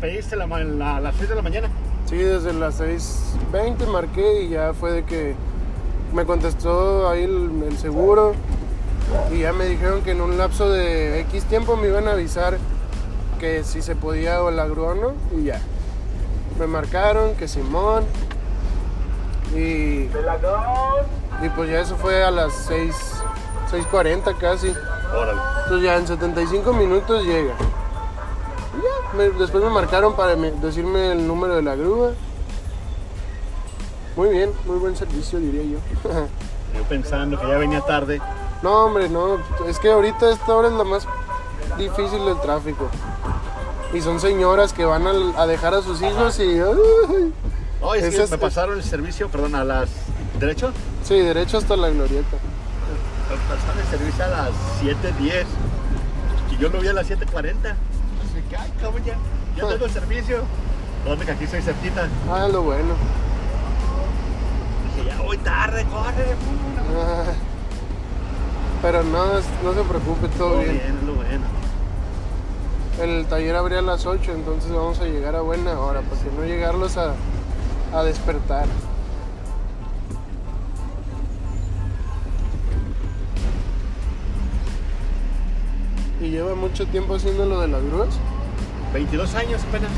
pediste la la- a las 6 de la mañana. Sí, desde las 6.20 marqué y ya fue de que me contestó ahí el, el seguro y ya me dijeron que en un lapso de X tiempo me iban a avisar que si se podía o la grúa no y ya. Me marcaron que Simón y, y pues ya eso fue a las 6, 6.40 casi. Órale. Entonces ya en 75 minutos llega. Me- después me marcaron para me- decirme el número de la grúa. Muy bien, muy buen servicio diría yo. Yo pensando que ya venía tarde. no, hombre, no. Es que ahorita esta hora es la más difícil del tráfico. Y son señoras que van al- a, dejar a sus hijos y... ay. No, es que me pasaron el servicio, perdón, a las... ¿Derecho? Sí, derecho hasta la glorieta. Me pasaron el servicio a las 7.10. Y yo lo vi a las 7.40. Cabrón, ya, ya tengo el servicio. ¿Dónde que aquí soy cerquita? Ah, lo bueno. Dije, ya voy tarde, corre. Ah. Pero no, no se preocupe, todo Todo bien. bien, lo bueno. El taller abría a las 8, entonces vamos a llegar a buena hora, para que no llegarlos a, a despertar. ¿Y lleva mucho tiempo haciendo lo de las grúas? 22 años apenas.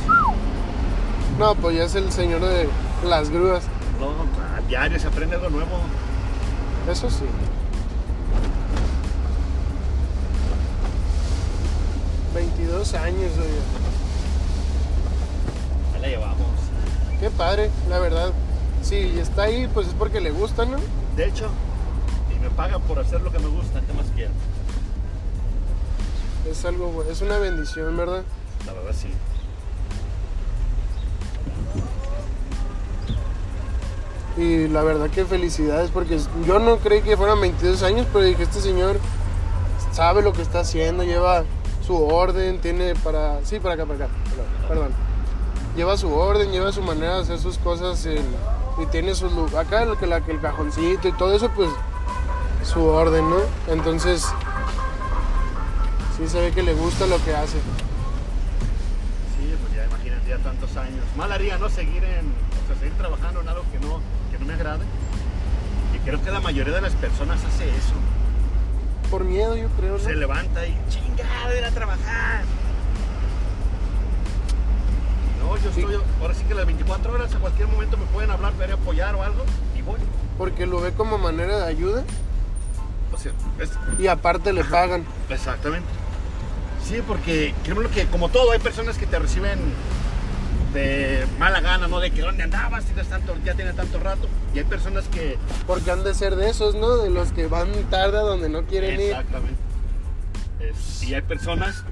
No, pues ya es el señor de las grúas. No, a diario se aprende algo nuevo. Eso sí. ...22 años, oye. Ya la llevamos. Qué padre, la verdad. Si está ahí, pues es porque le gusta, ¿no? De hecho, y me pagan por hacer lo que me gusta, ¿qué más quiero? Es algo, es una bendición, ¿verdad? La verdad sí. Y la verdad que felicidades porque yo no creí que fueran 22 años, pero dije, este señor sabe lo que está haciendo, lleva su orden, tiene para... Sí, para acá, para acá, perdón. Lleva su orden, lleva su manera de hacer sus cosas y tiene su... lu- Acá el, que el cajoncito y todo eso, pues su orden, ¿no? Entonces, sí se ve que le gusta lo que hace. Ya tantos años. Mal haría no seguir en, o sea, seguir trabajando en algo que no, que no me agrade. Y creo que la mayoría de las personas hace eso. Por miedo, yo creo, ¿no? Se levanta y chingada, ir a trabajar. No, yo estoy, ahora sí que las 24 horas, a cualquier momento me pueden hablar, a apoyar o algo, y voy. Porque lo ve como manera de ayuda O sea, es- y aparte le pagan. Exactamente. Sí, porque creo que como todo, hay personas que te reciben de mala gana, ¿no? De que dónde andabas, tienes tanto, ya tienes tanto rato. Y hay personas que... Porque han de ser de esos, ¿no? De los que van tarde a donde no quieren ir. Exactamente. Y hay personas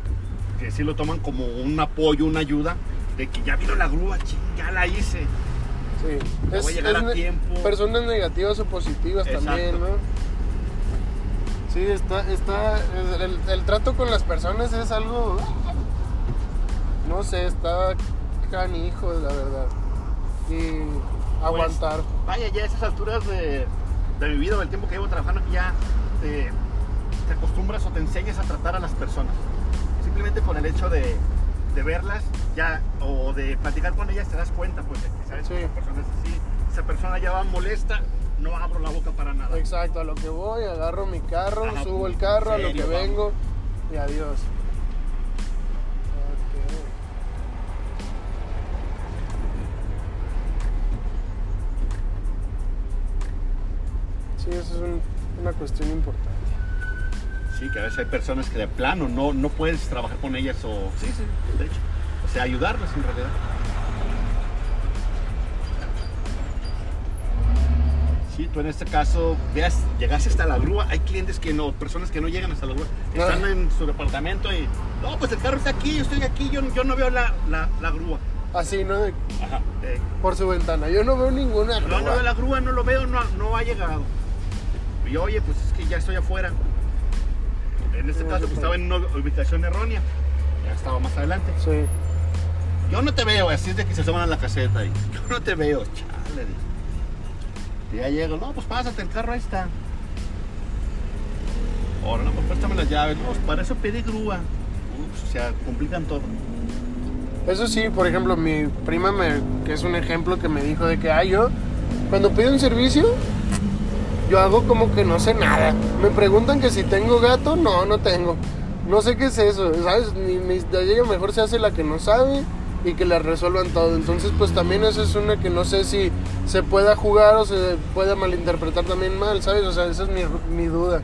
que sí lo toman como un apoyo, una ayuda, de que ya vino la grúa, ching, ya la hice. Sí. Voy a llegar a tiempo. Personas negativas o positivas Exacto. también, ¿no? Sí, está, está, el trato con las personas es algo, no sé, está canijo, la verdad. Y aguantar. Pues, vaya, ya a esas alturas de, de mi vida, del tiempo que llevo trabajando, que ya te, te acostumbras o te enseñas a tratar a las personas. Simplemente con el hecho de, de verlas ya o de platicar con ellas te das cuenta, pues, de que sabes Sí. que esa persona es así. Esa persona ya va molesta, no abro la boca para nada. Exacto, a lo que voy, agarro mi carro, Ajá, subo el carro, a lo que vamos. vengo y adiós. Cuestión importante. Sí, que a veces hay personas que de plano no, no puedes trabajar con ellas o... Sí, sí, de hecho. O sea, ayudarlas en realidad. Sí, tú en este caso, veas, llegaste hasta la grúa, hay clientes que no, personas que no llegan hasta la grúa, están Ah. en su departamento y, no, pues el carro está aquí, yo estoy aquí, yo, yo no veo la, la, la grúa. Así, ¿no? Ajá. eh, por su ventana. Yo no veo ninguna. no, no grúa. veo la grúa, no lo veo, no, no ha llegado. Y oye, pues es que ya estoy afuera. En este caso, pues estaba en una ubicación errónea. Ya estaba más adelante. Sí. Yo no te veo, así es de que se asoman a la caseta. Y yo no te veo, chale. Y ya llego, no, pues pásate, el carro ahí está. Ahora, no, pues préstame las llaves. No, pues para eso pedí grúa. Ups, o sea, complican todo. Eso sí, por ejemplo, mi prima, me, que es un ejemplo que me dijo de que, ah, yo, cuando pido un servicio, yo hago como que no sé nada. Me preguntan que si tengo gato, no, no tengo. No sé qué es eso, ¿sabes? Ni de ella mejor se hace la que no sabe y que la resuelvan todo. Entonces, pues también eso es una que no sé si se pueda jugar o se pueda malinterpretar también mal, ¿sabes? O sea, esa es mi, mi duda.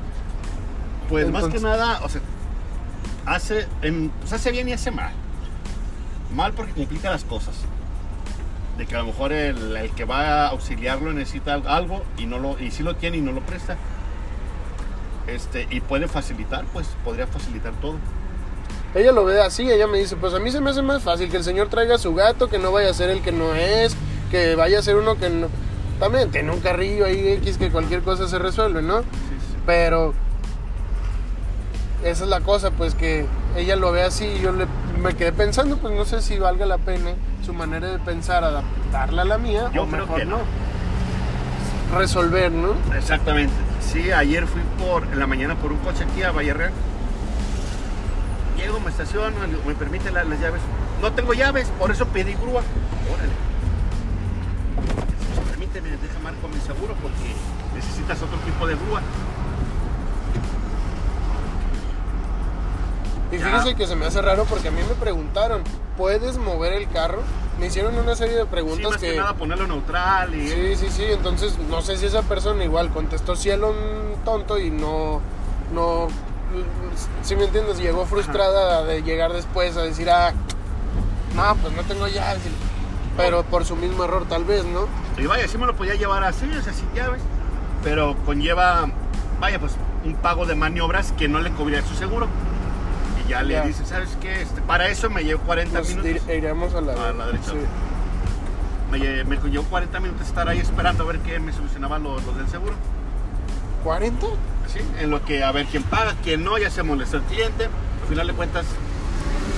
Pues más que Entonces- nada, o sea, hace, en- pues hace bien y hace mal. Mal porque complica las cosas. De que a lo mejor el, el que va a auxiliarlo necesita al- algo y no lo y sí lo tiene y no lo presta. Este, y puede facilitar, pues podría facilitar todo. Ella lo ve así, ella me dice, pues a mí se me hace más fácil que el señor traiga su gato, que no vaya a ser el que no es, que vaya a ser uno que no... También tiene un carrillo ahí X que cualquier cosa se resuelve, ¿no? Sí, sí. Pero esa es la cosa, pues que ella lo ve así y yo le, me quedé pensando, pues no sé si valga la pena su manera de pensar adaptarla a la mía Yo o creo mejor que no. Resolver, ¿no? Exactamente. Sí, ayer fui por en la mañana por un coche aquí a Valle Real. Llego, me estaciono, me permite la- las llaves. No tengo llaves, por eso pedí grúa. Órale. Permíteme, deja marco mi seguro porque necesitas otro tipo de grúa. Y fíjese que se me hace raro porque a mí me preguntaron, ¿puedes mover el carro? Me hicieron una serie de Sí, preguntas más que, que... nada ponerlo neutral y Sí, sí, sí, entonces no sé si esa persona igual contestó cielo un tonto y no, no, si me entiendes, llegó frustrada de llegar después a decir, ah, no, pues no tengo llaves, pero por su mismo error tal vez, ¿no? Y vaya, sí me lo podía llevar así, o sea, sin llaves, pero conlleva, vaya, pues un pago de maniobras que no le cubría su seguro. Ya le dice, ¿sabes qué? Este, para eso me llevo 40 Nos minutos. iremos a la, A la derecha. sí. Me, me llevó 40 minutos estar ahí esperando a ver qué me solucionaban los, los del seguro. ¿40? ¿sí? En lo que a ver quién paga, quién no, ya se molestó el cliente. Al final de cuentas,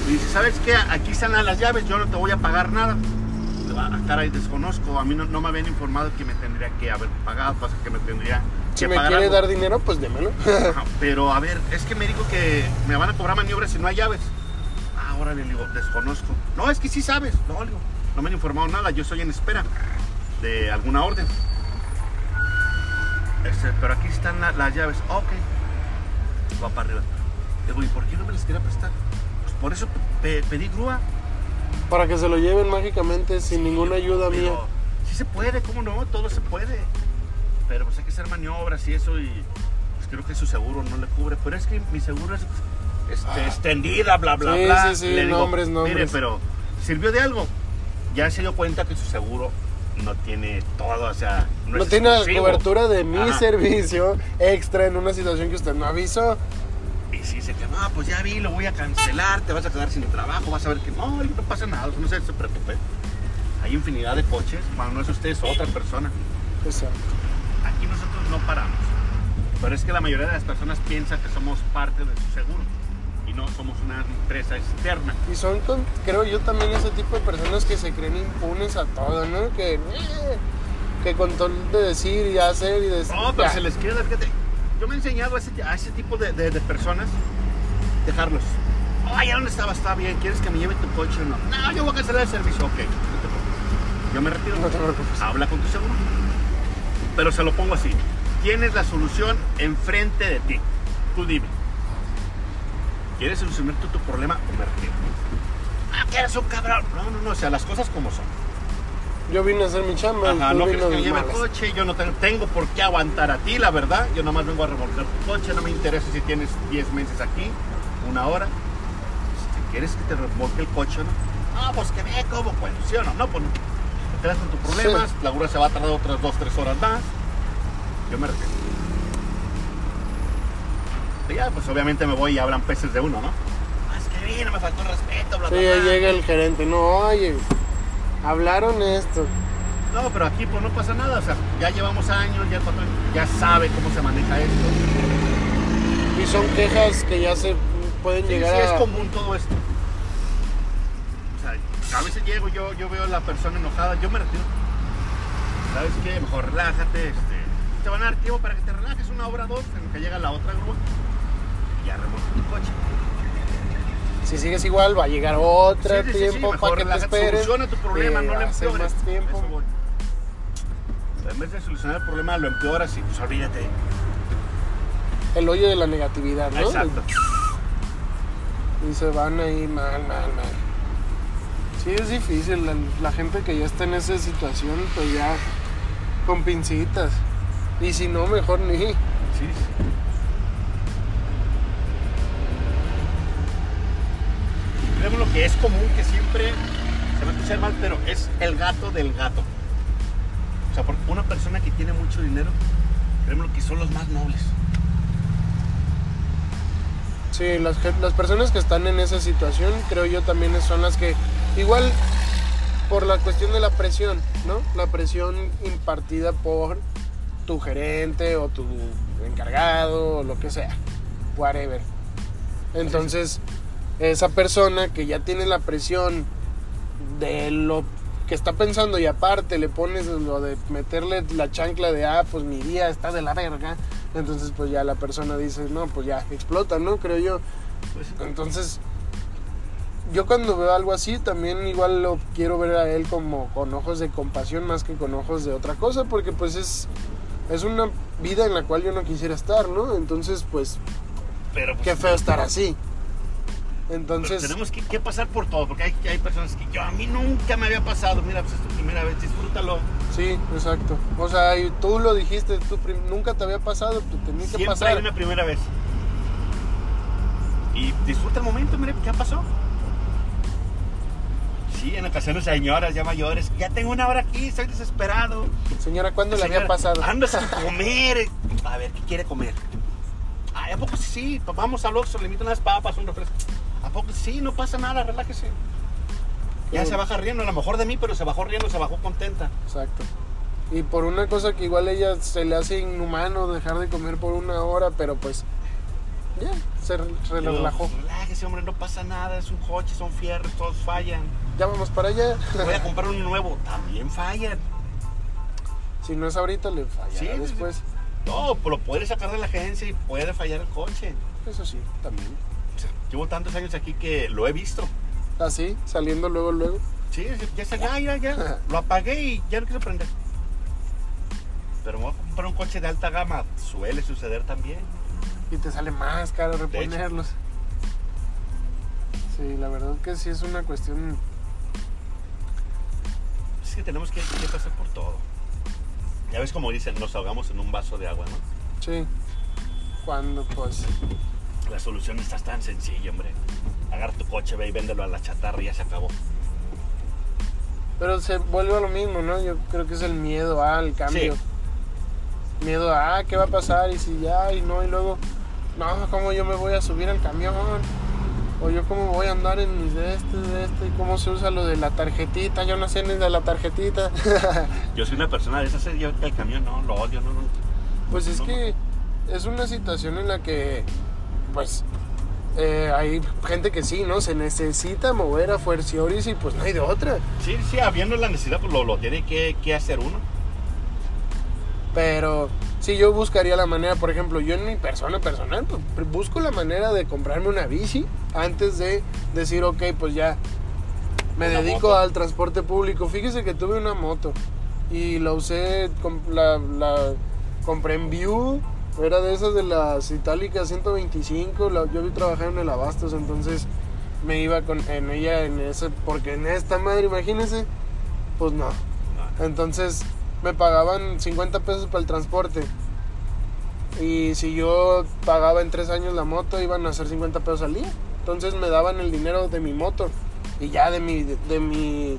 dice, ¿sabes qué? Aquí están las llaves, yo no te voy a pagar nada. Le va, Ah, caray, desconozco, a mí no, no me habían informado que me tendría que haber pagado, pasa que me tendría Si me quiere algo. dar dinero, pues démelo. Ajá, Pero a ver, es que me dijo que me van a cobrar maniobras si no hay llaves. Ah, órale, le digo, desconozco. No, es que sí sabes. No, digo, no me han informado nada, yo estoy en espera de alguna orden. Este, pero aquí están la- las llaves. Ok. Va para arriba. Digo, ¿y por qué no me las quería prestar? Pues por eso pe- pedí grúa. Para que se lo lleven mágicamente sin ninguna ayuda mía. Sí se puede, ¿cómo no? Todo se puede. Pero pues hay que hacer maniobras y eso y pues creo que su seguro no le cubre. Pero es que mi seguro es este, extendida, bla, bla, Ah. Sí, bla. sí, sí, Le digo, nombres, nombres. Mire, pero ¿sirvió de algo? Ya se dio cuenta que su seguro no tiene todo, o sea... No es tiene la exclusivo. cobertura de mi Ajá. servicio extra en una situación que usted no avisó. Y si dice que no, pues ya vi, lo voy a cancelar, te vas a quedar sin trabajo, vas a ver que no, no pasa nada, no se, se preocupe. Hay infinidad de coches, bueno, no es usted, es otra persona. Exacto. Aquí nosotros no paramos. Pero es que la mayoría de las personas piensan que somos parte de su seguro y no somos una empresa externa. Y son, creo yo, también ese tipo de personas que se creen impunes a todo, ¿no? Que, eh, que con todo de decir y hacer y decir. No, pero ya. se les quiere dar, fíjate. Yo me he enseñado a ese, a ese tipo de, de- de personas dejarlos. Ay, ¿a dónde estaba? Está bien, ¿quieres que me lleve tu coche o no? No, yo voy a cancelar el servicio. Ok, no te preocupes. Yo me retiro. No te preocupes. Habla con tu seguro. Pero se lo pongo así. Tienes la solución enfrente de ti. Tú dime. ¿Quieres solucionar tú tu problema o me retiro? Ah, que eres un cabrón. No, no, no. O sea, las cosas como son. Yo vine a hacer mi chamba. Ajá, no quieres que me lleve el coche. Yo no tengo, tengo por qué aguantar a ti, la verdad. Yo nomás vengo a remolcar tu coche. No me interesa si tienes 10 meses aquí, una hora. Si quieres que te remolque el coche, ¿no? No, pues que ve cómo puedo. ¿Sí o no? No, pues no. Te con tus problemas. La grúa se va a tardar otras 2, 3 horas más. Yo me retiro. Y ya, pues obviamente me voy y hablan peces de uno, ¿no? Ah, es que vino, me faltó el respeto, bla, Sí, bla, llega el gerente. No, oye, hablaron esto. No, pero aquí pues no pasa nada, o sea, ya llevamos años, ya, cuatro años, ya sabe cómo se maneja esto. Y son quejas que ya se pueden Sí, llegar sí, a. es común todo esto. A veces llego, yo, yo veo a la persona enojada, yo me retiro. ¿Sabes qué? Mejor relájate, este, te van a dar tiempo para que te relajes una hora dos en lo que llega la otra grúa y ya remolca tu coche. si sigues igual va a llegar otro Sí, sí, sí, sí, tiempo mejor para que te esperes. Soluciona tu problema, no ser empeores. más tiempo. Eso en vez de solucionar el problema, lo empeoras y pues olvídate. El hoyo de la negatividad, ¿no? Exacto. Y se van ahí mal, mal, mal. Sí, es difícil. La, la gente que ya está en esa situación, pues ya con pincitas. Y si no, mejor ni. Sí, lo que es común que siempre se va a escuchar mal, pero es el gato del gato. O sea, porque una persona que tiene mucho dinero, creemos lo que son los más nobles. Sí, las, las personas que están en esa situación, creo yo también son las que, igual por la cuestión de la presión, ¿no? La presión impartida por tu gerente o tu encargado o lo que sea, whatever. Entonces, esa persona que ya tiene la presión de lo que está pensando y aparte le pones lo de meterle la chancla de, ah, pues mi día está de la verga, entonces pues ya la persona dice, no, pues ya explota, ¿no? Creo yo. Pues, Entonces, yo cuando veo algo así, también igual lo quiero ver a él como con ojos de compasión más que con ojos de otra cosa, porque pues es, es una vida en la cual yo no quisiera estar, ¿no? Entonces, pues, pero pues, qué feo estar así. pero Entonces, tenemos que, que pasar por todo, porque hay, hay personas que yo a mí nunca me había pasado. Mira, pues es tu primera vez, disfrútalo. sí, exacto. O sea, tú lo dijiste, tú nunca te había pasado, tú tenías que Siempre pasar. hay una primera vez. Y disfruta el momento, mire, ¿qué pasó? Sí, en ocasiones señoras ya mayores, ya tengo una hora aquí, estoy desesperado. Señora, ¿cuándo le había pasado? Ando sin comer. A ver, ¿qué quiere comer? Ay, ¿a poco sí? sí? Pues Vamos al Oxxo, le invito unas papas, un refresco. ¿A poco sí? No pasa nada, relájese. Ya Sí. se baja riendo, a lo mejor de mí, pero se bajó riendo, se bajó contenta. Exacto. Y por una cosa que igual a ella se le hace inhumano dejar de comer por una hora, pero pues ya, se, relajó. Relájese, hombre, no pasa nada, es un coche, son fierros, todos fallan. Ya vamos para allá. Voy a comprar uno nuevo, también fallan. si no es ahorita, le fallará Sí, sí, sí. después. No, pues lo puede sacar de la agencia y puede fallar el coche. Eso sí, también. O sea, llevo tantos años aquí que lo he visto. Así, saliendo luego, luego. Sí, ya está, ya, ya, ya. Lo apagué y ya no quiso prender. Pero me voy a comprar un coche de alta gama. Suele suceder también. Y te sale más caro reponerlos. Sí, la verdad que sí es una cuestión. Que tenemos que, que pasar por todo. Ya ves como dicen, nos ahogamos en un vaso de agua, ¿no? Sí. Cuando pues. La solución está tan sencilla, hombre. Agarra tu coche, ve y véndelo a la chatarra y ya se acabó. Pero se vuelve a lo mismo, ¿no? Yo creo que es el miedo al cambio. Sí. Miedo a, ah, ¿qué va a pasar? Y si ya, y no, y luego, no, ¿cómo yo me voy a subir al camión? O yo cómo voy a andar en mis de este, de este, y cómo se usa lo de la tarjetita, yo no sé ni de la tarjetita. Yo soy una persona de esas, eh, yo el camión no, lo odio, no, no. pues es No, que es una situación en la que, pues, eh, hay gente que sí, ¿no? Se necesita mover a fuercioris y pues no hay de otra. Sí, sí, habiendo la necesidad, pues lo, lo tiene que, que hacer uno. Pero sí, yo buscaría la manera, por ejemplo, yo en mi persona personal, pues busco la manera de comprarme una bici antes de decir, ok, pues ya me Una dedico moto. al transporte público. Fíjese que tuve una moto y la usé, la, la compré en View, era de esas de las itálicas 125, la, yo vi trabajar en el Abastos, entonces me iba con, en ella, en ese, porque en esta madre, imagínense, pues no. Entonces me pagaban 50 pesos para el transporte. Y si yo pagaba en tres años la moto, iban a ser 50 pesos al día. Entonces me daban el dinero de mi moto. Y ya de mi, de, de mi,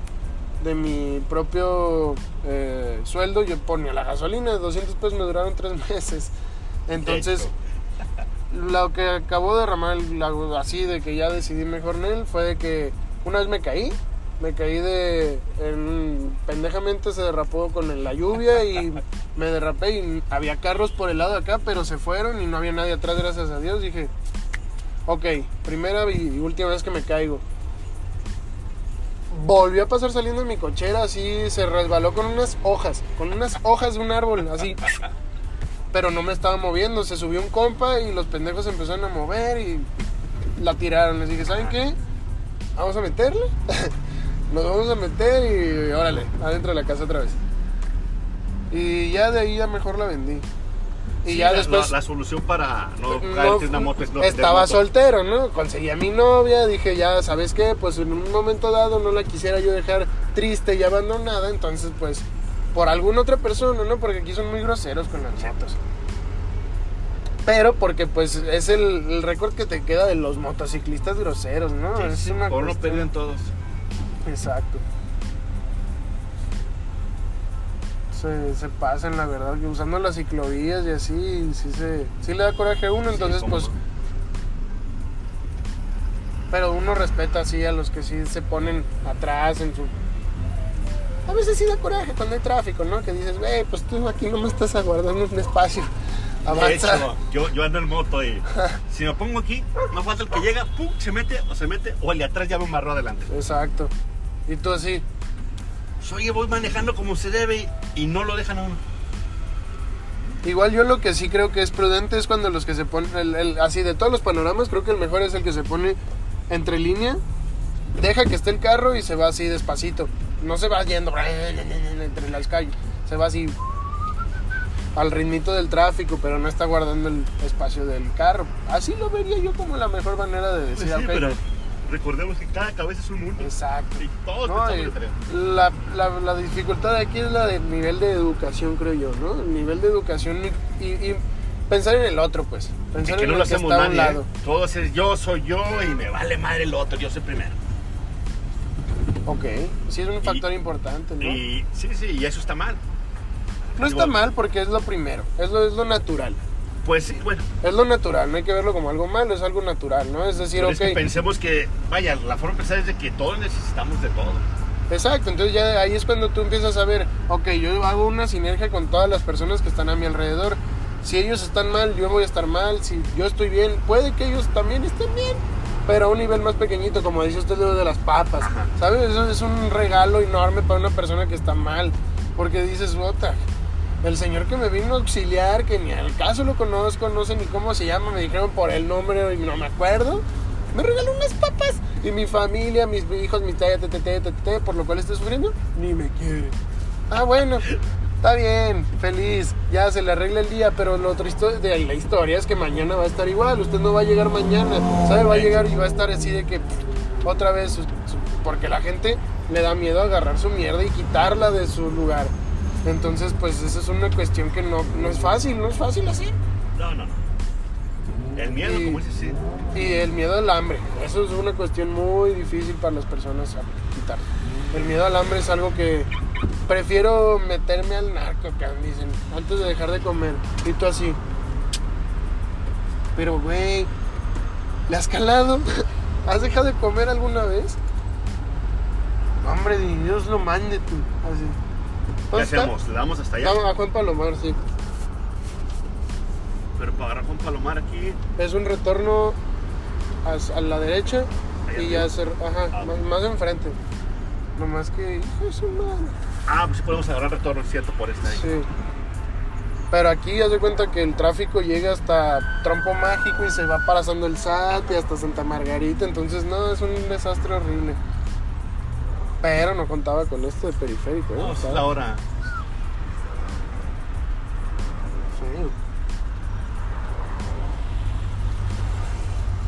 de mi propio eh, sueldo, yo ponía la gasolina. 200 pesos me duraron tres meses. Entonces, lo que acabó de derramar el lago así de que ya decidí mejor en él fue de que una vez me caí me caí de en- pendejamente se derrapó con la lluvia y me derrapé y había carros por el lado de acá pero se fueron y no había nadie atrás gracias a Dios dije ok primera y última vez que me caigo volvió a pasar saliendo en mi cochera así se resbaló con unas hojas con unas hojas de un árbol así pero no me estaba moviendo. Se subió un compa y los pendejos empezaron a mover y la tiraron. Les dije, ¿saben qué? Vamos a meterle. Nos vamos a meter y órale, adentro de la casa otra vez. Y ya de ahí ya mejor la vendí. Y Sí, ya la- después... La, la solución para no no, caerte en una moto es no- estaba soltero, ¿no? Conseguí a mi novia, dije, ya, ¿sabes qué? Pues en un momento dado no la quisiera yo dejar triste y abandonada, entonces pues por alguna otra persona, ¿no? Porque aquí son muy groseros con las motos. Pero porque pues es el, el récord que te queda de los motociclistas groseros, ¿no? Sí, es una por no pierden todos. Exacto. Se, se pasan, la verdad, que usando las ciclovías y así, sí, se, sí le da coraje a uno, entonces Sí, pues... no. Pero uno respeta así a los que sí se ponen atrás en su... A veces sí da coraje cuando hay tráfico, ¿no? Que dices, güey, pues tú aquí no me estás aguardando un espacio. De Avanza. hecho, yo, yo ando en moto y si me pongo aquí, no falta el que llega, pum, se mete o se mete, o el de atrás ya me embarró adelante. Exacto. Y tú así, Pues, Oye, voy manejando como se debe y no lo dejan a uno. Igual yo lo que sí creo que es prudente es cuando los que se ponen, el- el- así de todos los panoramas, creo que el mejor es el que se pone entre línea, deja que esté el carro y se va así despacito. No se va yendo entre las calles, se va así al ritmito del tráfico, pero no está guardando el espacio del carro. Así lo vería yo como la mejor manera de decir, Sí, ok, pero recordemos que cada cabeza es un mundo. Exacto. Y todos No, la, la- la dificultad de aquí es la de nivel de educación, creo yo, ¿no? El nivel de educación y, pensar en el otro, pues. Pensar que en no el lo que hacemos está a un nadie. lado. ¿eh? Todos es yo, soy yo y me vale madre el otro, yo soy primero. Ok, sí es un factor importante, ¿no? Y sí, sí, y eso está mal. No está mal porque es lo primero, es lo, es lo natural. Pues sí, bueno, Es lo natural, no hay que verlo como algo malo, es algo natural, ¿no? Es decir, pero ok, es que pensemos que, vaya, la forma de pensar es de que todos necesitamos de todo. exacto, entonces ya ahí es cuando tú empiezas a ver, ok, yo hago una sinergia con todas las personas que están a mi alrededor. Si ellos están mal, yo voy a estar mal. Si yo estoy bien, puede que ellos también estén bien. Pero a un nivel más pequeñito, como dice usted de las papas. Ajá. ¿Sabes? Eso es un regalo enorme para una persona que está mal. Porque dices, bota, el señor que me vino a auxiliar, que ni al caso lo conozco, no sé ni cómo se llama, me dijeron por el nombre y no me acuerdo. Me regaló unas papas. Y mi familia, mis hijos, mis tete, por lo cual estoy sufriendo, ni me quiere. Ah, bueno, está bien, feliz, ya se le arregla el día, pero lo triste de ahí la historia es que mañana va a estar igual, usted no va a llegar mañana, ¿sabe? Va a llegar y va a estar así de que otra vez, porque la gente le da miedo agarrar su mierda y quitarla de su lugar. Entonces, pues esa es una cuestión que no, no es fácil, no es fácil así. No, no, no. El miedo, Y- como dices, sí. Y el miedo al hambre, eso es una cuestión muy difícil para las personas a quitar. El miedo al hambre es algo que prefiero meterme al narco, que dicen, antes de dejar de comer. Y tú así. Pero, güey, ¿le has calado? ¿Has dejado de comer alguna vez? Hombre, de Dios lo mande tú. Así. ¿Qué hacemos? ¿Le damos hasta allá? Vamos a Juan Palomar, sí. Pero para agarrar Juan Palomar aquí, Es un retorno a, a la derecha y ya hacer, ajá, Ah. más, más enfrente. Nomás que, hijo de su madre. ah, pues sí podemos agarrar retorno, cierto, por esta ahí. Sí. Pero aquí haz de cuenta que el tráfico llega hasta Trompo Mágico y se va pasando el SAT y hasta Santa Margarita. Entonces, no, es un desastre horrible. Pero no contaba con esto de periférico, ¿eh? No, es la hora. Sí.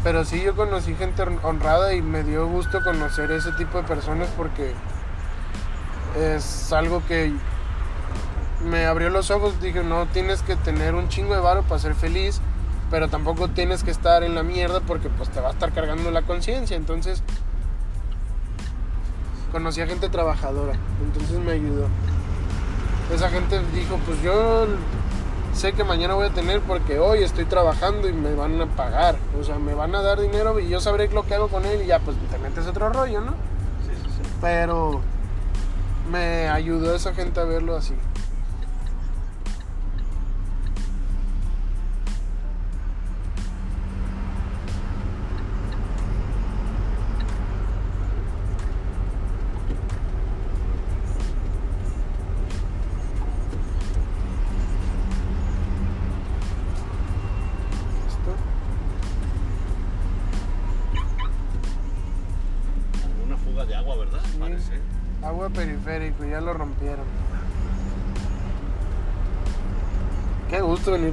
Pero sí, yo conocí gente hon- honrada y me dio gusto conocer ese tipo de personas porque es algo que me abrió los ojos. Dije, no tienes que tener un chingo de varo para ser feliz, pero tampoco tienes que estar en la mierda porque pues te va a estar cargando la conciencia. Entonces, conocí a gente trabajadora, entonces me ayudó. Esa gente dijo, pues yo sé que mañana voy a tener porque hoy estoy trabajando y me van a pagar. O sea, me van a dar dinero y yo sabré lo que hago con él y ya pues te metes otro rollo, ¿no? Sí, sí, sí. Pero me ayudó esa gente a verlo así.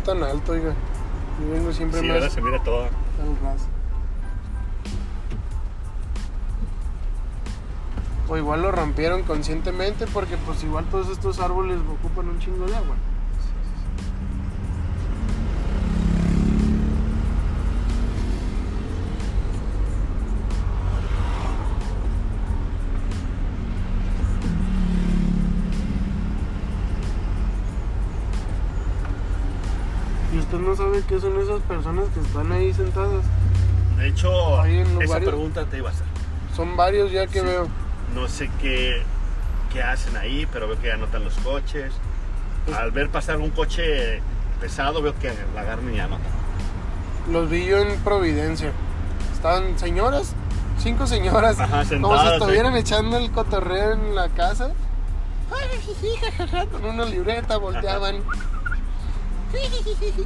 Tan alto, oiga. Yo vengo siempre Sí, más ahora se mira todo. al ras. O igual lo rompieron conscientemente porque pues igual todos estos árboles ocupan un chingo de agua. Usted no sabe qué son esas personas que están ahí sentadas. De hecho, esa varios- pregunta te iba a hacer. Son varios ya que Sí. veo. No sé qué, qué hacen ahí, pero veo que anotan los coches. Pues- Al ver pasar un coche pesado, veo que la agarran y anotan. Los vi yo en Providencia. Estaban señoras, cinco señoras, Ajá, como si sentadas, estuvieran sí. echando el cotorreo en la casa. Con una libreta volteaban.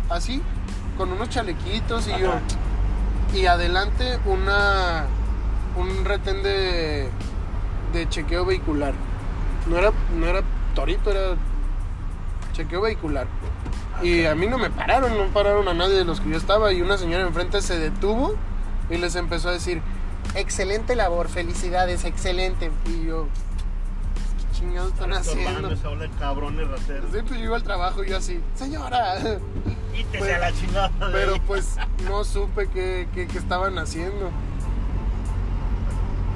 Así, con unos chalequitos y yo. Y adelante una un retén de, de chequeo vehicular. No era, no era torito, era chequeo vehicular. Y a mí no me pararon, no pararon a nadie de los que yo estaba. Y una señora enfrente se detuvo y les empezó a decir, excelente labor, felicidades, excelente. Y yo, ¿qué chingados están haciendo? de cabrones rateros. Sí, pues yo iba al trabajo y yo así, señora. Quítese Pues, a la chingada. de Pero ahí. pues no supe qué, qué- qué estaban haciendo.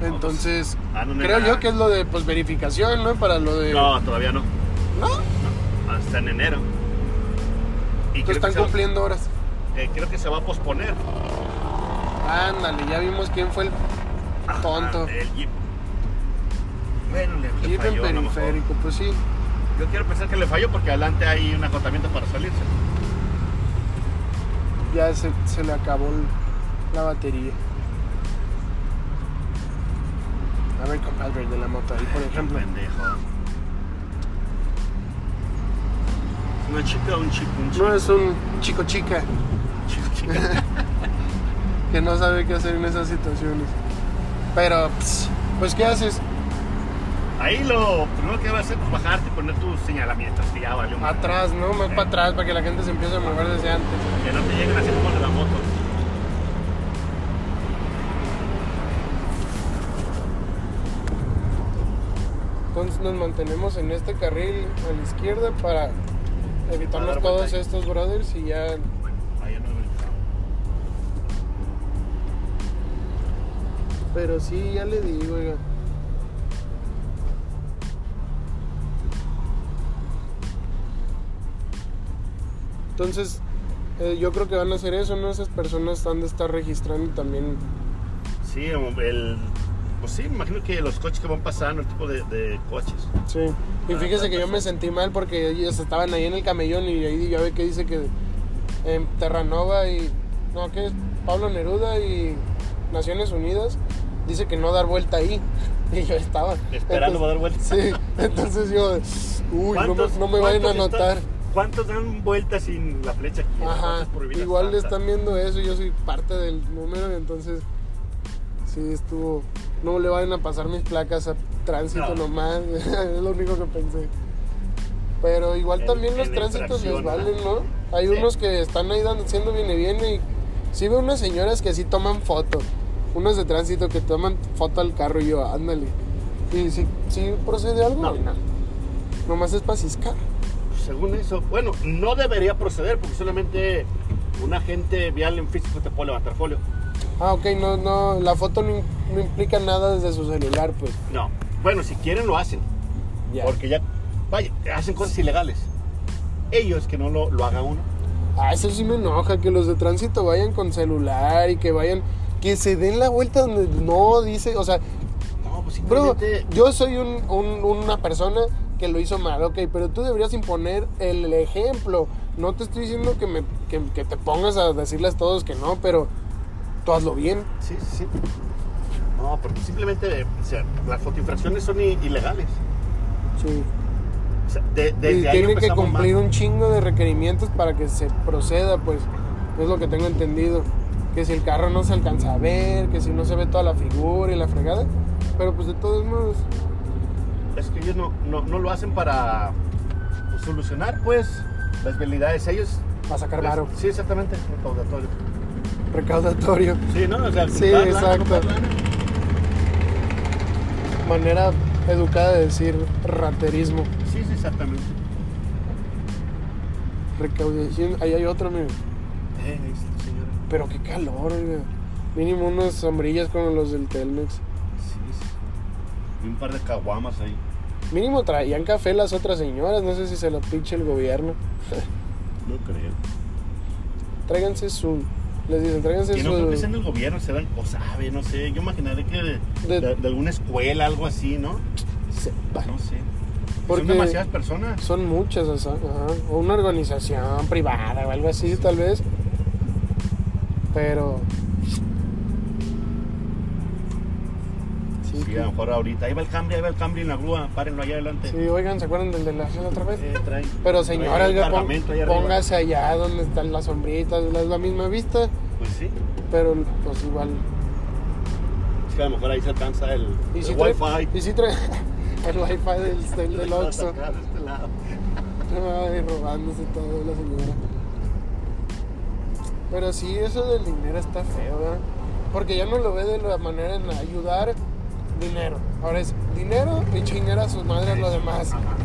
Entonces, Ah, no, no, creo no. yo que es lo de pues verificación, ¿no? Para lo de... No, todavía no. ¿No? Hasta en enero. Y Entonces están va, cumpliendo horas. eh, creo que se va a posponer. Ándale, ya vimos quién fue el Ajá, tonto. el Jeep. Bueno, le, le falló periférico, pues sí. Yo quiero pensar que le falló porque adelante hay un acotamiento para salirse. Ya se, se le acabó la batería. A ver, compadre, de la moto ahí, por ejemplo. Pendejo. Una chica o un chico, un chico. No es un chico chica chico, chica. que no sabe qué hacer en esas situaciones. Pero, pues, ¿qué haces? Ahí lo primero que vas a hacer es bajarte y poner tus señalamientos, que ya valió. Atrás, ¿no? Más para atrás para que la gente se empiece a mover desde antes. Que no te lleguen así como de la moto. Entonces nos mantenemos en este carril a la izquierda para evitarnos todos estos brothers y ya Pero sí, ya le digo, oiga. Entonces, eh, yo creo que van a hacer eso, ¿no? Esas personas han de estar registrando también. Sí, el. Pues sí, me imagino que los coches que van pasando, el tipo de, de coches. Sí. Y Ah, fíjese que yo pues, me sentí mal porque ellos estaban ahí en el camellón y ahí ya ve que dice que en Terranova y. No, que es Pablo Neruda y Naciones Unidas dice que no dar vuelta ahí. Y yo estaba. Esperando para dar vuelta. Sí, entonces yo. Uy, no me, ¿Cuántos- no me vayan a notar. están- ¿Cuántos dan vueltas sin la flecha aquí? Ajá, ¿Cuántas prohibidas igual le tantas? están viendo eso, yo soy parte del número, entonces sí estuvo, no le vayan a pasar mis placas a tránsito No. nomás, es lo único que pensé. Pero igual En- también los tránsitos les valen, ¿no? Hay Sí. unos que están ahí dando, haciendo viene viene y sí veo unas señoras que sí toman foto, unas de tránsito que toman foto al carro y yo, ándale. ¿Y si sí procede algo? No. Nomás es para ciscar. Según eso, bueno, no debería proceder porque solamente un agente vial en físico te puede levantar folio. Ah, ok, no, no, la foto no, no implica nada desde su celular, pues. No. Bueno, si quieren lo hacen. Ya. Porque ya, vaya, hacen cosas ilegales. Ellos que no lo, lo haga uno. Ah, eso sí me enoja, que los de tránsito vayan con celular y que vayan, que se den la vuelta donde no dice, o sea, No, pues bro, simplemente. yo soy un- un- una persona que lo hizo mal, ok, pero tú deberías imponer el ejemplo. No te estoy diciendo que, me, que, que te pongas a decirles a todos que no, pero tú hazlo bien. Sí, sí, sí. No, porque simplemente o sea, las fotoinfracciones son ilegales. Sí. O sea, de- desde y tiene que cumplir mal. un chingo de requerimientos para que se proceda, pues es lo que tengo entendido. Que si el carro no se alcanza a ver, que si no se ve toda la figura y la fregada. Pero pues de todos modos, es que ellos no, no, no lo hacen para pues, solucionar, pues, las habilidades. Ellos. Para sacar varo. Sí, exactamente, recaudatorio. Recaudatorio. Sí, ¿no? O sea, Sí, lana, exacto. Manera educada de decir raterismo. Sí, sí, exactamente. Recaudación. Ahí hay otro, mire. Eh, ahí está, señora. Pero qué calor, oiga. Mínimo unas sombrillas como los del Telmex. Sí, sí. Y un par de caguamas ahí. Mínimo traían café las otras señoras. No sé si se lo pinche el gobierno. No creo. Tráiganse su. Les dicen, tráiganse Que no creo que su. sean del gobierno, serán, o sabe, no sé. Yo imaginaré que de, De- de- de alguna escuela, algo así, ¿no? Sepa. No sé. Porque- Son demasiadas personas. Son muchas, o sea, ajá. o una organización privada o algo así, tal vez. Pero. A lo mejor ahorita. Ahí va el cambio, ahí va el cambio en la grúa. Párenlo allá adelante. sí, oigan, ¿se acuerdan del de la otra vez? Eh, trae- Pero señora, póngase allá donde están las sombritas, es la misma vista, Pues sí. pero pues igual. Es que a lo mejor ahí se alcanza el, Y el si trae- wifi. Y si trae el wifi del, del, del Oxxo. De este lado. Ay, robándose todo la señora. Pero sí, eso del dinero está feo, ¿verdad? Porque ya no lo ve de la manera en ayudar dinero. Ahora es dinero y chingar a sus madres lo demás. Ajá.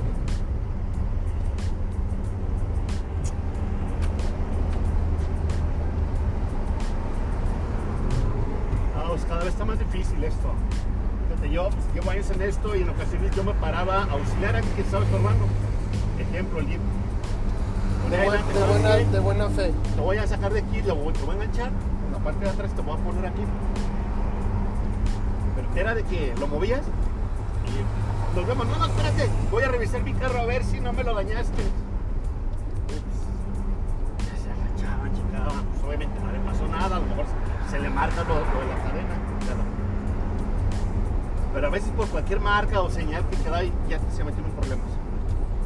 Cada vez está más difícil esto. Fíjate, yo pues, llevo años en esto y en ocasiones yo me paraba a auxiliar a alguien que estaba estorbando. Ejemplo, el. De, de ¿sabes buena, qué? de buena fe. Te voy a sacar de aquí, lo voy, te voy a enganchar. En la parte de atrás te voy a poner aquí. Pero era de que lo movías y nos vemos. No, no, espérate. Voy a revisar mi carro a ver si no me lo dañaste. Ya se agachaban, checaban. Pues obviamente no le pasó nada. A lo mejor se le marca lo, lo de la cadena. Pero, pero a veces por cualquier marca o señal que queda ahí ya se metió en problemas.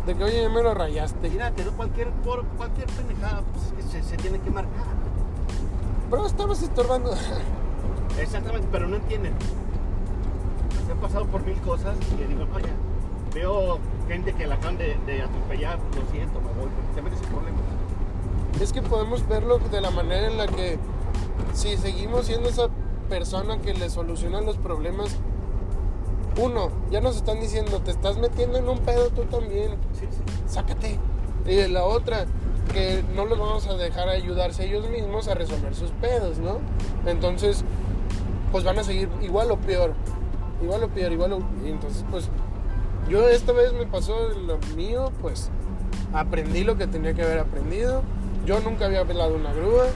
De que, oye, ya me lo rayaste. Mira, te doy cualquier, por cualquier pendejada, pues se, se tiene que marcar. Bro, estabas estorbando. Exactamente, pero no entienden. Han pasado por mil cosas y digo, vaya, veo gente que la acaban de, de atropellar, lo siento, me voy, porque se sin problemas. Es que podemos verlo de la manera en la que si seguimos siendo esa persona que le soluciona los problemas, uno, ya nos están diciendo, te estás metiendo en un pedo tú también, Sí, sí. sácate. Y la otra, que no los vamos a dejar ayudarse ellos mismos a resolver sus pedos, ¿no? Entonces, pues van a seguir igual o peor, igual o peor, igual o... Y entonces, pues, yo esta vez me pasó lo mío, pues, aprendí lo que tenía que haber aprendido. Yo nunca había pelado una grúa.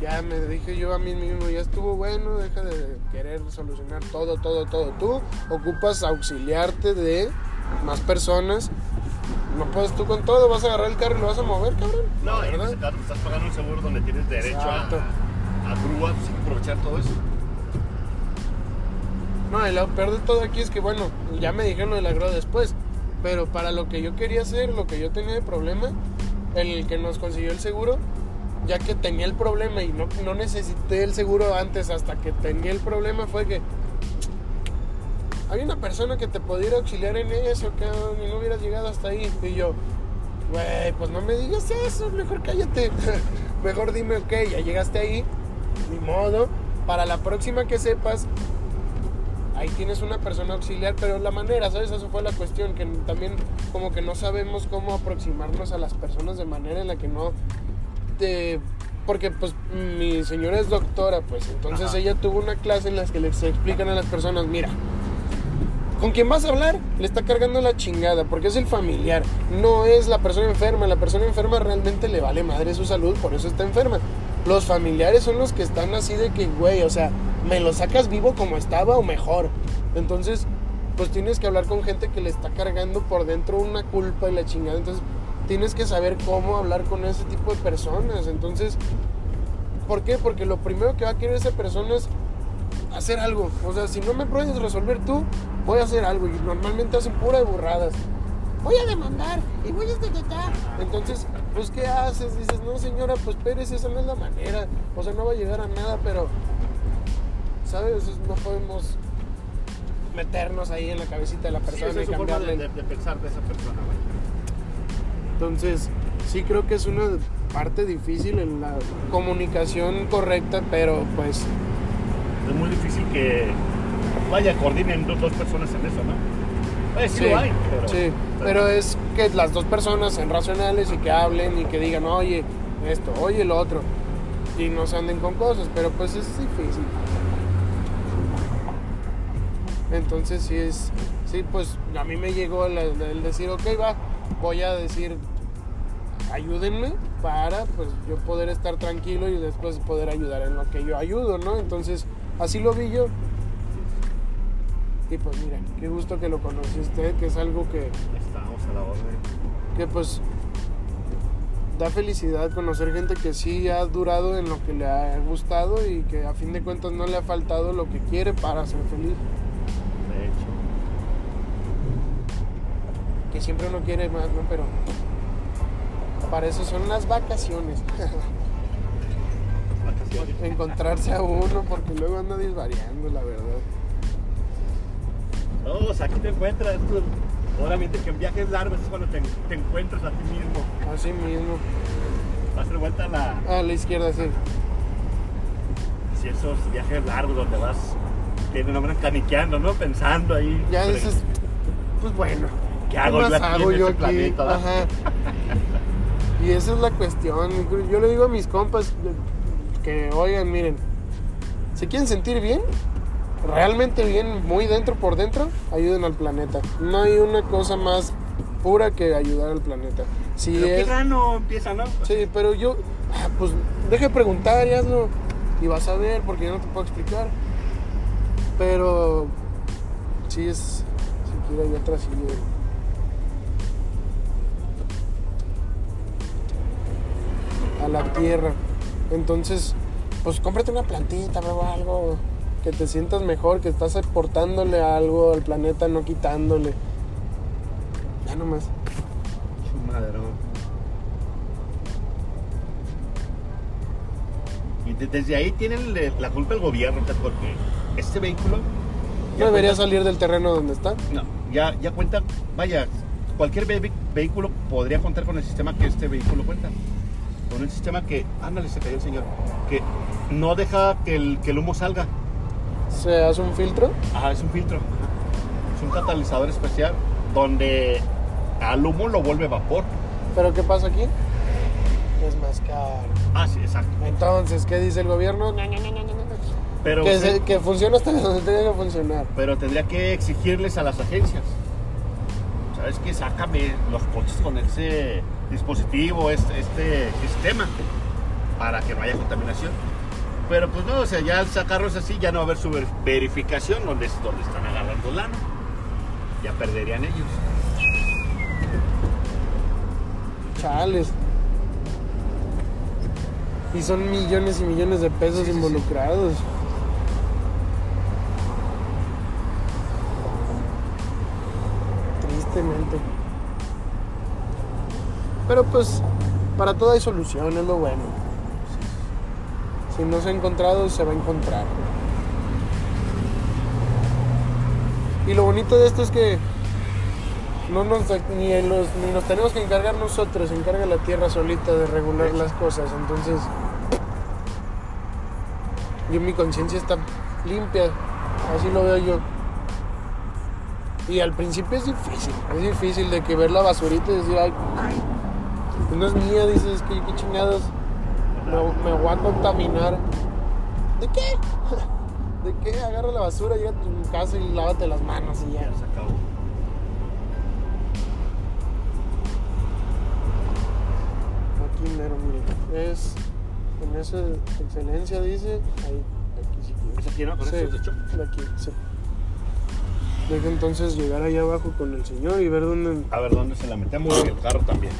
Ya me dije yo a mí mismo, ya estuvo bueno, deja de querer solucionar todo, todo, todo. Tú ocupas auxiliarte de más personas. No puedes tú con todo, vas a agarrar el carro y lo vas a mover, cabrón. No, y en ¿verdad? ese caso estás pagando un seguro donde tienes derecho a, Exacto. a grúa, pues hay que aprovechar todo eso. No, y lo peor de todo aquí es que, bueno, ya me dijeron la grúa después. Pero para lo que yo quería hacer, lo que yo tenía de problema, el que nos consiguió el seguro, ya que tenía el problema y no, no necesité el seguro antes hasta que tenía el problema, fue que había una persona que te podía ir a auxiliar en eso, cabrón, y no hubieras llegado hasta ahí. Y yo, güey, pues no me digas eso, mejor cállate. mejor dime, ok, ya llegaste ahí, ni modo. Para la próxima que sepas, ahí tienes una persona auxiliar, pero la manera, ¿sabes? Eso fue la cuestión, que también como que no sabemos cómo aproximarnos a las personas de manera en la que no te... Porque pues mi señora es doctora, pues entonces Ajá. ella tuvo una clase en la que les explican a las personas, mira, con quien vas a hablar le está cargando la chingada, porque es el familiar, no es la persona enferma, la persona enferma realmente le vale madre su salud, por eso está enferma. Los familiares son los que están así de que, güey, o sea, me lo sacas vivo como estaba o mejor. Entonces, pues tienes que hablar con gente que le está cargando por dentro una culpa y la chingada. Entonces, tienes que saber cómo hablar con ese tipo de personas. Entonces, ¿por qué? Porque lo primero que va a querer esa persona es hacer algo. O sea, si no me puedes resolver tú, voy a hacer algo. Y normalmente hacen pura de burradas. Voy a demandar y voy a detectar. Entonces, pues, ¿qué haces? Dices, no, señora, pues, Pérez, esa no es la manera. O sea, no va a llegar a nada, pero, ¿sabes? No podemos meternos ahí en la cabecita de la persona y es cambiarle. de- de pensar de esa persona, güey. Entonces, sí creo que es una parte difícil en la comunicación correcta, pero pues Es muy difícil que vaya, coordinen dos, dos personas en eso, ¿no? Eh, sí, Sí, lo hay, pero... sí, pero es que las dos personas sean racionales y que hablen y que digan, oye, esto, oye, lo otro. Y no se anden con cosas, pero pues es difícil. Entonces sí es, sí, pues a mí me llegó el, el decir, ok, va, voy a decir, ayúdenme para pues yo poder estar tranquilo y después poder ayudar en lo que yo ayudo, ¿no? Entonces así lo vi yo. Y pues mira, qué gusto que lo conocí usted, que es algo que, Estamos a la orden. que pues da felicidad conocer gente que sí ha durado en lo que le ha gustado y que a fin de cuentas no le ha faltado lo que quiere para ser feliz. De hecho. Que siempre uno quiere más, ¿no? Pero para eso son las vacaciones. Encontrarse a uno porque luego anda disvariando, la verdad. No, o sea, aquí te encuentras. tú. Obviamente que en viajes largos es cuando te, te encuentras a ti mismo. Así mismo. Vas a hacer vuelta a la... A la izquierda, sí. Si esos viajes largos donde vas... Tienen nombre caniqueando, ¿no? Pensando ahí. Ya dices, pues bueno. ¿Qué hago más yo aquí hago yo aquí? planeta? Ajá. Y esa es la cuestión. Yo le digo a mis compas que, oigan, miren, si quieren sentir bien, realmente bien, muy dentro por dentro, ayuden al planeta. No hay una cosa más pura que ayudar al planeta. Si Pero es, gano empieza, ¿no? Sí, pero yo, ah, pues deje de preguntar y hazlo. Y vas a ver, porque yo no te puedo explicar. Pero sí es, si quiere, hay otra sí. eh. A la tierra. Entonces, pues cómprate una plantita, o algo. Que te sientas mejor, que estás aportándole algo al planeta, no quitándole. Ya nomás. ¿no? Y de- desde ahí tienen la culpa el gobierno, porque este vehículo... No debería cuenta- salir del terreno donde está. No, ya, ya cuenta, vaya, cualquier ve- vehículo podría contar con el sistema que este vehículo cuenta. Con un sistema que, ándale, se cayó el señor, que no deja que el, que el humo salga. Se hace un filtro. Ajá, es un filtro. Es un catalizador especial donde al humo lo vuelve vapor. Pero ¿qué pasa aquí? Es más caro. Ah, sí, exacto. Entonces, ¿qué dice el gobierno? No, no, no, no, no, no. Pero, Que, se- que funciona hasta donde tenga que funcionar. pero tendría que exigirles a las agencias. ¿Sabes qué? Sácame los coches con ese dispositivo, este, este sistema, para que no haya contaminación. Pero pues no, o sea, ya al sacarlos así ya no va a haber su ver- verificación donde, donde están agarrando lana. Ya perderían ellos. Chales. Y son millones y millones de pesos Sí, sí, sí. Tristemente. Pero pues, para todo hay solución, es lo bueno. Si no se ha encontrado, se va a encontrar. Y lo bonito de esto es que no nos, ni, los, ni nos tenemos que encargar nosotros, se encarga la tierra solita de regular las cosas. Entonces, yo mi conciencia está limpia, así lo veo yo. Y al principio es difícil, es difícil de que ver la basurita y decir, ay, pues no es mía, dices, que qué chingados, me, me voy a contaminar. ¿De qué? ¿De qué? Agarra la basura, llega a tu casa y lávate las manos y ya. Se acabó. Aquí mero, mire. Es con esa excelencia, dice. Ahí, aquí sí ¿Es aquí, no? Con Sí, estos de hecho. aquí, sí. Deja entonces llegar allá abajo con el señor y ver dónde. A ver dónde se la metemos y el carro también.